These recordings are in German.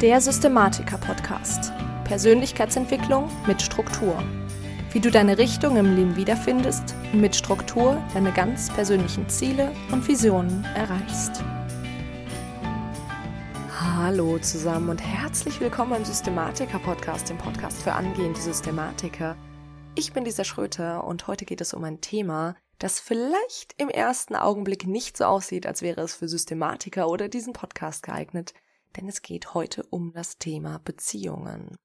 Der Systematiker-Podcast. Persönlichkeitsentwicklung mit Struktur. Wie du deine Richtung im Leben wiederfindest und mit Struktur deine ganz persönlichen Ziele und Visionen erreichst. Hallo zusammen und herzlich willkommen beim Systematiker-Podcast, dem Podcast für angehende Systematiker. Ich bin Lisa Schröter und heute geht es um ein Thema, das vielleicht im ersten Augenblick nicht so aussieht, als wäre es für Systematiker oder diesen Podcast geeignet, denn es geht heute um das Thema Beziehungen.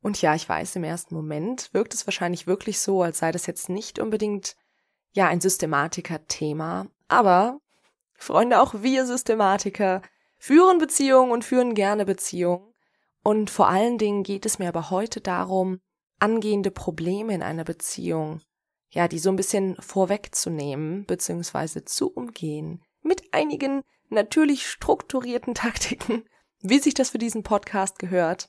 Und ja, ich weiß, im ersten Moment wirkt es wahrscheinlich wirklich so, als sei das jetzt nicht unbedingt ja ein Systematiker-Thema, aber Freunde, auch wir Systematiker führen Beziehungen und führen gerne Beziehungen. Und vor allen Dingen geht es mir aber heute darum, angehende Probleme in einer Beziehung ja, die so ein bisschen vorwegzunehmen bzw. zu umgehen mit einigen natürlich strukturierten Taktiken, wie sich das für diesen Podcast gehört.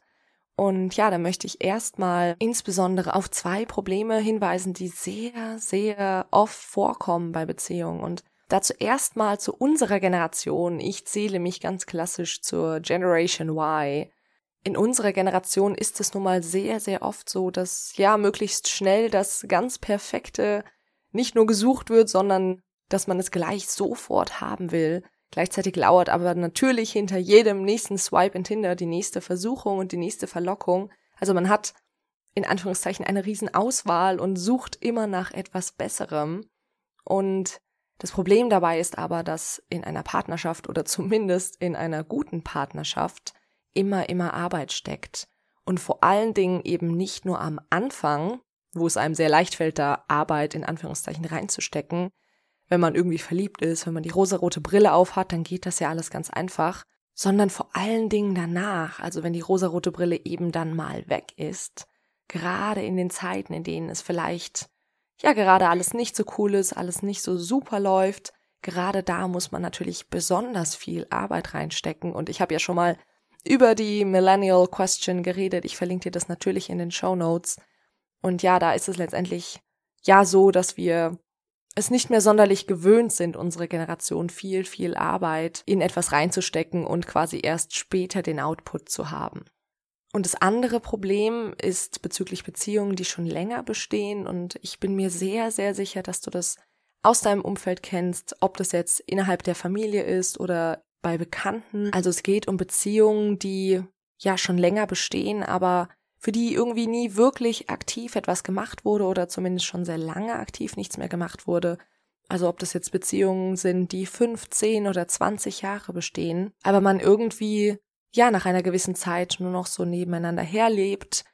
Und ja, da möchte ich erstmal insbesondere auf zwei Probleme hinweisen, die sehr, sehr oft vorkommen bei Beziehungen. Und dazu erstmal zu unserer Generation. Ich zähle mich ganz klassisch zur Generation Y in unserer Generation ist es nun mal sehr, sehr oft so, dass ja möglichst schnell das ganz Perfekte nicht nur gesucht wird, sondern dass man es gleich sofort haben will. Gleichzeitig lauert aber natürlich hinter jedem nächsten Swipe in Tinder die nächste Versuchung und die nächste Verlockung. Also man hat in Anführungszeichen eine riesen Auswahl und sucht immer nach etwas Besserem. Und das Problem dabei ist aber, dass in einer Partnerschaft oder zumindest in einer guten Partnerschaft immer, immer Arbeit steckt. Und vor allen Dingen eben nicht nur am Anfang, wo es einem sehr leicht fällt, da Arbeit in Anführungszeichen reinzustecken. Wenn man irgendwie verliebt ist, wenn man die rosarote Brille aufhat, dann geht das ja alles ganz einfach. Sondern vor allen Dingen danach, also wenn die rosarote Brille eben dann mal weg ist. Gerade in den Zeiten, in denen es vielleicht, ja, gerade alles nicht so cool ist, alles nicht so super läuft. Gerade da muss man natürlich besonders viel Arbeit reinstecken. Und ich habe ja schon mal über die Millennial Question geredet. Ich verlinke dir das natürlich in den Show Notes. Und ja, da ist es letztendlich ja so, dass wir es nicht mehr sonderlich gewöhnt sind, unsere Generation viel, viel Arbeit in etwas reinzustecken und quasi erst später den Output zu haben. Und das andere Problem ist bezüglich Beziehungen, die schon länger bestehen. Und ich bin mir sehr, sehr sicher, dass du das aus deinem Umfeld kennst, ob das jetzt innerhalb der Familie ist oder bei Bekannten. Also es geht um Beziehungen, die ja schon länger bestehen, aber für die irgendwie nie wirklich aktiv etwas gemacht wurde oder zumindest schon sehr lange aktiv nichts mehr gemacht wurde. Also ob das jetzt Beziehungen sind, die fünf, zehn oder zwanzig Jahre bestehen, aber man irgendwie ja nach einer gewissen Zeit nur noch so nebeneinander herlebt,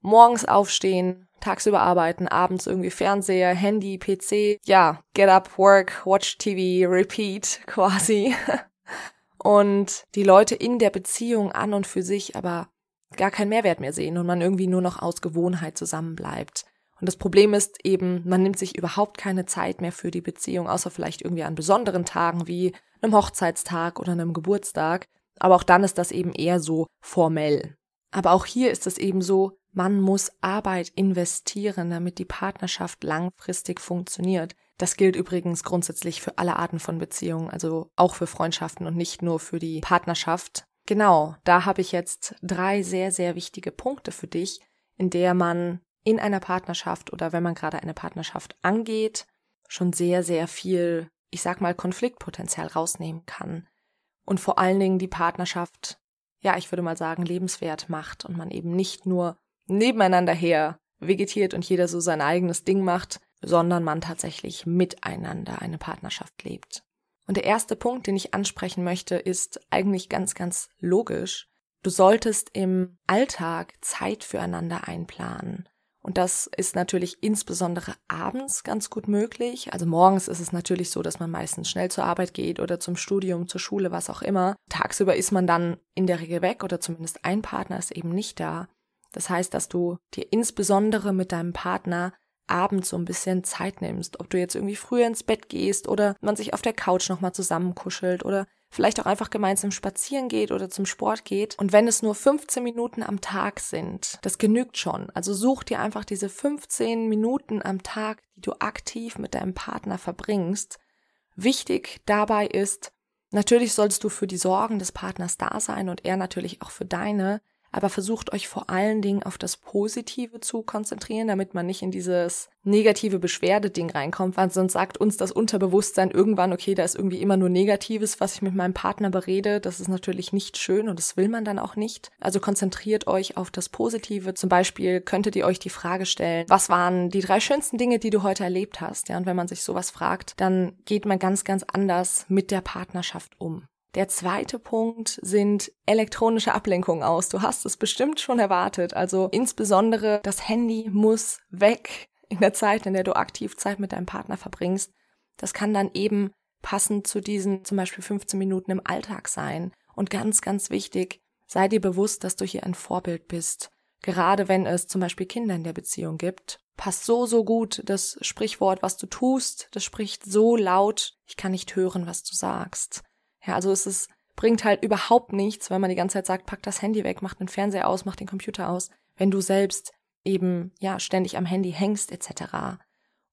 morgens aufstehen, tagsüber arbeiten, abends irgendwie Fernseher, Handy, PC, ja, get up, work, watch TV, repeat quasi. und die Leute in der Beziehung an und für sich aber gar keinen Mehrwert mehr sehen und man irgendwie nur noch aus Gewohnheit zusammenbleibt. Und das Problem ist eben, man nimmt sich überhaupt keine Zeit mehr für die Beziehung, außer vielleicht irgendwie an besonderen Tagen wie einem Hochzeitstag oder einem Geburtstag. Aber auch dann ist das eben eher so formell. Aber auch hier ist es eben so, man muss Arbeit investieren, damit die Partnerschaft langfristig funktioniert. Das gilt übrigens grundsätzlich für alle Arten von Beziehungen, also auch für Freundschaften und nicht nur für die Partnerschaft. Genau, da habe ich jetzt drei sehr, sehr wichtige Punkte für dich, in der man in einer Partnerschaft oder wenn man gerade eine Partnerschaft angeht, schon sehr, sehr viel, ich sag mal, Konfliktpotenzial rausnehmen kann. Und vor allen Dingen die Partnerschaft, ja, ich würde mal sagen, lebenswert macht und man eben nicht nur nebeneinander her vegetiert und jeder so sein eigenes Ding macht, sondern man tatsächlich miteinander eine Partnerschaft lebt. Und der erste Punkt, den ich ansprechen möchte, ist eigentlich ganz, ganz logisch. Du solltest im Alltag Zeit füreinander einplanen. Und das ist natürlich insbesondere abends ganz gut möglich. Also morgens ist es natürlich so, dass man meistens schnell zur Arbeit geht oder zum Studium, zur Schule, was auch immer. Tagsüber ist man dann in der Regel weg oder zumindest ein Partner ist eben nicht da. Das heißt, dass du dir insbesondere mit deinem Partner abends so ein bisschen Zeit nimmst, ob du jetzt irgendwie früher ins Bett gehst oder man sich auf der Couch nochmal zusammenkuschelt oder vielleicht auch einfach gemeinsam spazieren geht oder zum Sport geht. Und wenn es nur 15 Minuten am Tag sind, das genügt schon. Also such dir einfach diese 15 Minuten am Tag, die du aktiv mit deinem Partner verbringst. Wichtig dabei ist, Natürlich sollst du für die Sorgen des Partners da sein und er natürlich auch für deine, aber versucht euch vor allen Dingen auf das Positive zu konzentrieren, damit man nicht in dieses negative Beschwerde-Ding reinkommt, weil sonst sagt uns das Unterbewusstsein irgendwann, okay, da ist irgendwie immer nur Negatives, was ich mit meinem Partner berede. Das ist natürlich nicht schön und das will man dann auch nicht. Also konzentriert euch auf das Positive. Zum Beispiel könntet ihr euch die Frage stellen, was waren die drei schönsten Dinge, die du heute erlebt hast? Ja, und wenn man sich sowas fragt, dann geht man ganz, ganz anders mit der Partnerschaft um. Der zweite Punkt sind elektronische Ablenkungen aus. Du hast es bestimmt schon erwartet. Also insbesondere das Handy muss weg in der Zeit, in der du aktiv Zeit mit deinem Partner verbringst. Das kann dann eben passend zu diesen zum Beispiel 15 Minuten im Alltag sein. Und ganz, ganz wichtig, sei dir bewusst, dass du hier ein Vorbild bist. Gerade wenn es zum Beispiel Kinder in der Beziehung gibt. Passt so, so gut das Sprichwort, was du tust, das spricht so laut, ich kann nicht hören, was du sagst. Ja, also es ist, bringt halt überhaupt nichts, wenn man die ganze Zeit sagt, pack das Handy weg, mach den Fernseher aus, mach den Computer aus, wenn du selbst eben, ja, ständig am Handy hängst, etc.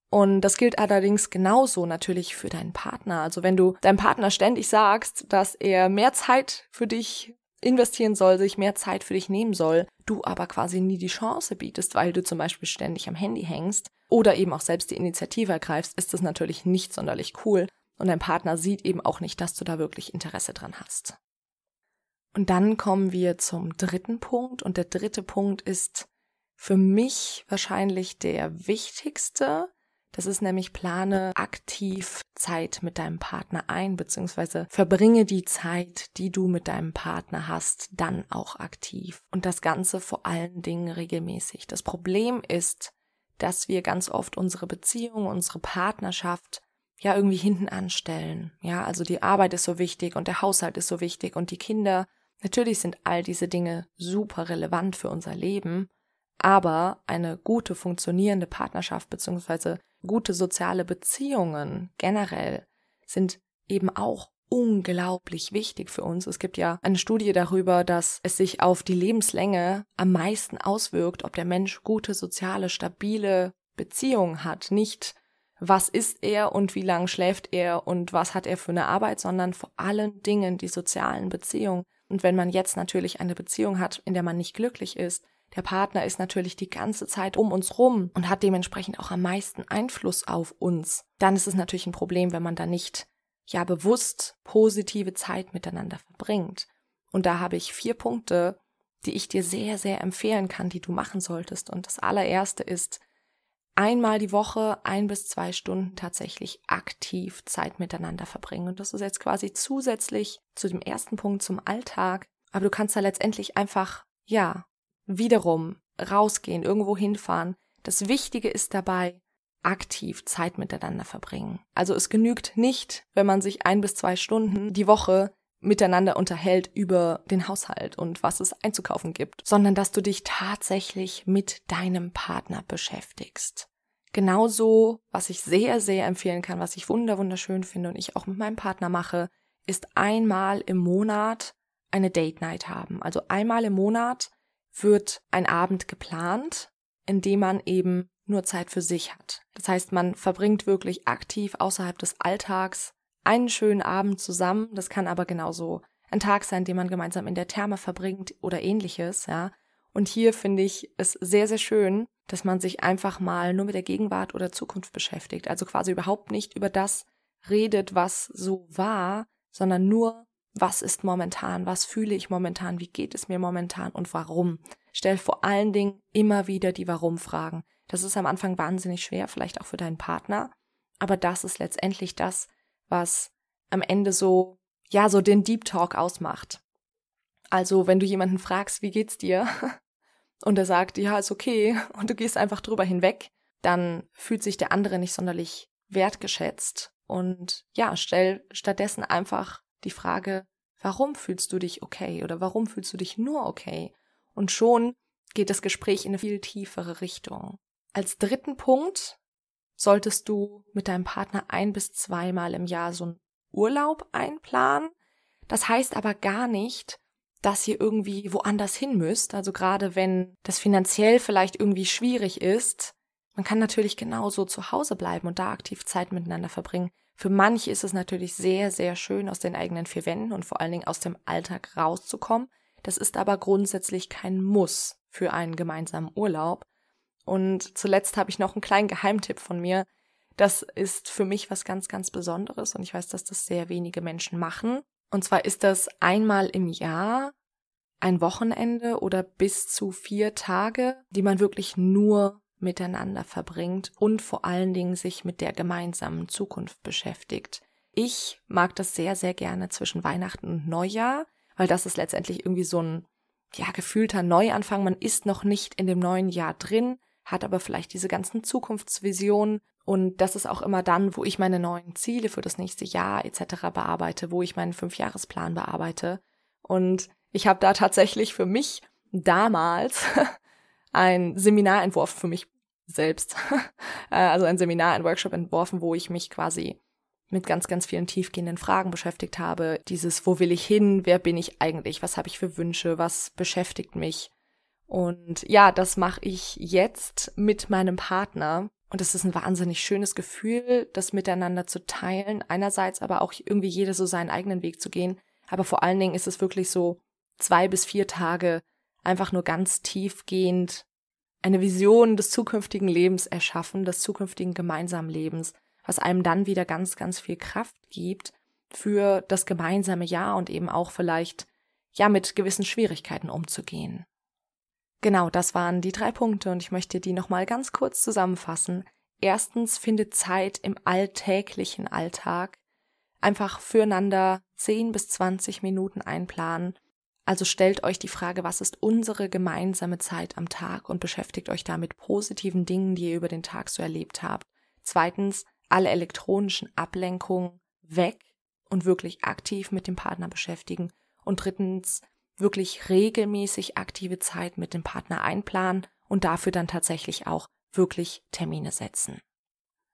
Und das gilt allerdings genauso natürlich für deinen Partner. Also wenn du deinem Partner ständig sagst, dass er mehr Zeit für dich investieren soll, sich mehr Zeit für dich nehmen soll, du aber quasi nie die Chance bietest, weil du zum Beispiel ständig am Handy hängst oder eben auch selbst die Initiative ergreifst, ist das natürlich nicht sonderlich cool und dein Partner sieht eben auch nicht, dass du da wirklich Interesse dran hast. Und dann kommen wir zum dritten Punkt und der dritte Punkt ist für mich wahrscheinlich der wichtigste. Das ist nämlich plane aktiv Zeit mit deinem Partner ein, beziehungsweise verbringe die Zeit, die du mit deinem Partner hast, dann auch aktiv. Und das Ganze vor allen Dingen regelmäßig. Das Problem ist, dass wir ganz oft unsere Beziehung, unsere Partnerschaft ja irgendwie hinten anstellen. Ja, also die Arbeit ist so wichtig und der Haushalt ist so wichtig und die Kinder. Natürlich sind all diese Dinge super relevant für unser Leben, aber eine gute funktionierende Partnerschaft beziehungsweise gute soziale Beziehungen generell sind eben auch unglaublich wichtig für uns. Es gibt ja eine Studie darüber, dass es sich auf die Lebenslänge am meisten auswirkt, ob der Mensch gute, soziale, stabile Beziehungen hat. Nicht was ist er und wie lang schläft er und was hat er für eine Arbeit, sondern vor allen Dingen die sozialen Beziehungen. Und wenn man jetzt natürlich eine Beziehung hat, in der man nicht glücklich ist, der Partner ist natürlich die ganze Zeit um uns rum und hat dementsprechend auch am meisten Einfluss auf uns, dann ist es natürlich ein Problem, wenn man da nicht ja bewusst positive Zeit miteinander verbringt. Und da habe ich vier Punkte, die ich dir sehr, sehr empfehlen kann, die du machen solltest. Und das allererste ist, einmal die Woche ein bis zwei Stunden tatsächlich aktiv Zeit miteinander verbringen. Und das ist jetzt quasi zusätzlich zu dem ersten Punkt zum Alltag. Aber du kannst da letztendlich einfach, ja, wiederum rausgehen, irgendwo hinfahren. Das Wichtige ist dabei, aktiv Zeit miteinander verbringen. Also es genügt nicht, wenn man sich ein bis zwei Stunden die Woche miteinander unterhält über den Haushalt und was es einzukaufen gibt, sondern dass du dich tatsächlich mit deinem Partner beschäftigst. Genauso, was ich sehr, sehr empfehlen kann, was ich wunder wunderschön finde und ich auch mit meinem Partner mache, ist einmal im Monat eine Date Night haben. Also einmal im Monat wird ein Abend geplant, in dem man eben nur Zeit für sich hat. Das heißt, man verbringt wirklich aktiv außerhalb des Alltags einen schönen Abend zusammen. Das kann aber genauso ein Tag sein, den man gemeinsam in der Therme verbringt oder ähnliches, ja. Und hier finde ich es sehr, sehr schön, dass man sich einfach mal nur mit der Gegenwart oder Zukunft beschäftigt. Also quasi überhaupt nicht über das redet, was so war, sondern nur, was ist momentan, was fühle ich momentan, wie geht es mir momentan und warum. Stell vor allen Dingen immer wieder die Warum-Fragen. Das ist am Anfang wahnsinnig schwer, vielleicht auch für deinen Partner, aber das ist letztendlich das, was am Ende so, ja, so den Deep Talk ausmacht. Also, wenn du jemanden fragst, wie geht's dir? Und er sagt, ja, ist okay, und du gehst einfach drüber hinweg, dann fühlt sich der andere nicht sonderlich wertgeschätzt. Und ja, stell stattdessen einfach die Frage, warum fühlst du dich okay oder warum fühlst du dich nur okay? Und schon geht das Gespräch in eine viel tiefere Richtung. Als dritten Punkt solltest du mit deinem Partner ein bis zweimal im Jahr so einen Urlaub einplanen. Das heißt aber gar nicht, dass ihr irgendwie woanders hin müsst. Also gerade wenn das finanziell vielleicht irgendwie schwierig ist, man kann natürlich genauso zu Hause bleiben und da aktiv Zeit miteinander verbringen. Für manche ist es natürlich sehr, sehr schön, aus den eigenen vier Wänden und vor allen Dingen aus dem Alltag rauszukommen. Das ist aber grundsätzlich kein Muss für einen gemeinsamen Urlaub. Und zuletzt habe ich noch einen kleinen Geheimtipp von mir. Das ist für mich was ganz, ganz Besonderes und ich weiß, dass das sehr wenige Menschen machen. Und zwar ist das einmal im Jahr ein Wochenende oder bis zu vier Tage, die man wirklich nur miteinander verbringt und vor allen Dingen sich mit der gemeinsamen Zukunft beschäftigt. Ich mag das sehr, sehr gerne zwischen Weihnachten und Neujahr, weil das ist letztendlich irgendwie so ein, ja, gefühlter Neuanfang. Man ist noch nicht in dem neuen Jahr drin, hat aber vielleicht diese ganzen Zukunftsvisionen und das ist auch immer dann, wo ich meine neuen Ziele für das nächste Jahr etc. bearbeite, wo ich meinen Fünfjahresplan bearbeite. Und ich habe da tatsächlich für mich damals ein Seminar entworfen für mich selbst. Äh, also ein Seminar, ein Workshop entworfen, wo ich mich quasi mit ganz, ganz vielen tiefgehenden Fragen beschäftigt habe. Dieses, wo will ich hin? Wer bin ich eigentlich? Was habe ich für Wünsche? Was beschäftigt mich? Und ja, das mache ich jetzt mit meinem Partner. Und es ist ein wahnsinnig schönes Gefühl, das miteinander zu teilen. Einerseits aber auch irgendwie jeder so seinen eigenen Weg zu gehen. Aber vor allen Dingen ist es wirklich so zwei bis vier Tage einfach nur ganz tiefgehend eine Vision des zukünftigen Lebens erschaffen, des zukünftigen gemeinsamen Lebens, was einem dann wieder ganz, ganz viel Kraft gibt für das gemeinsame Jahr und eben auch vielleicht ja mit gewissen Schwierigkeiten umzugehen. Genau, das waren die drei Punkte und ich möchte die nochmal ganz kurz zusammenfassen. Erstens, findet Zeit im alltäglichen Alltag. Einfach füreinander 10 bis 20 Minuten einplanen also stellt euch die Frage, was ist unsere gemeinsame Zeit am Tag und beschäftigt euch da mit positiven Dingen, die ihr über den Tag so erlebt habt. Zweitens, alle elektronischen Ablenkungen weg und wirklich aktiv mit dem Partner beschäftigen. Und drittens, wirklich regelmäßig aktive Zeit mit dem Partner einplanen und dafür dann tatsächlich auch wirklich Termine setzen.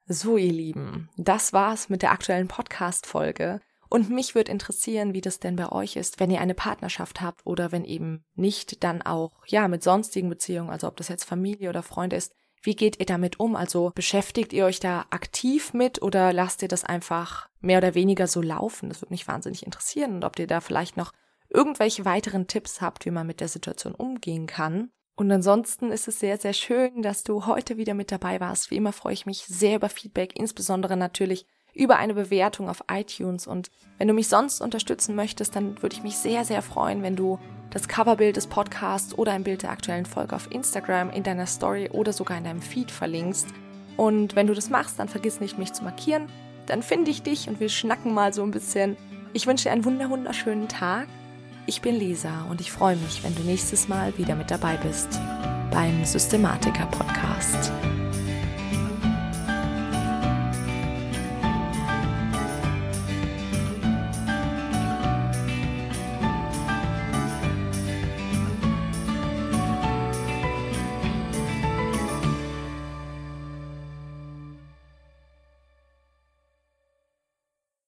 So, ihr Lieben, das war's mit der aktuellen Podcast-Folge. Und mich würde interessieren, wie das denn bei euch ist, wenn ihr eine Partnerschaft habt oder wenn eben nicht, dann auch, ja, mit sonstigen Beziehungen, also ob das jetzt Familie oder Freunde ist. Wie geht ihr damit um? Also beschäftigt ihr euch da aktiv mit oder lasst ihr das einfach mehr oder weniger so laufen? Das würde mich wahnsinnig interessieren und ob ihr da vielleicht noch irgendwelche weiteren Tipps habt, wie man mit der Situation umgehen kann. Und ansonsten ist es sehr, sehr schön, dass du heute wieder mit dabei warst. Wie immer freue ich mich sehr über Feedback, insbesondere natürlich über eine Bewertung auf iTunes. Und wenn du mich sonst unterstützen möchtest, dann würde ich mich sehr, sehr freuen, wenn du das Coverbild des Podcasts oder ein Bild der aktuellen Folge auf Instagram in deiner Story oder sogar in deinem Feed verlinkst. Und wenn du das machst, dann vergiss nicht, mich zu markieren. Dann finde ich dich und wir schnacken mal so ein bisschen. Ich wünsche dir einen wunderschönen Tag. Ich bin Lisa und ich freue mich, wenn du nächstes Mal wieder mit dabei bist beim Systematiker Podcast.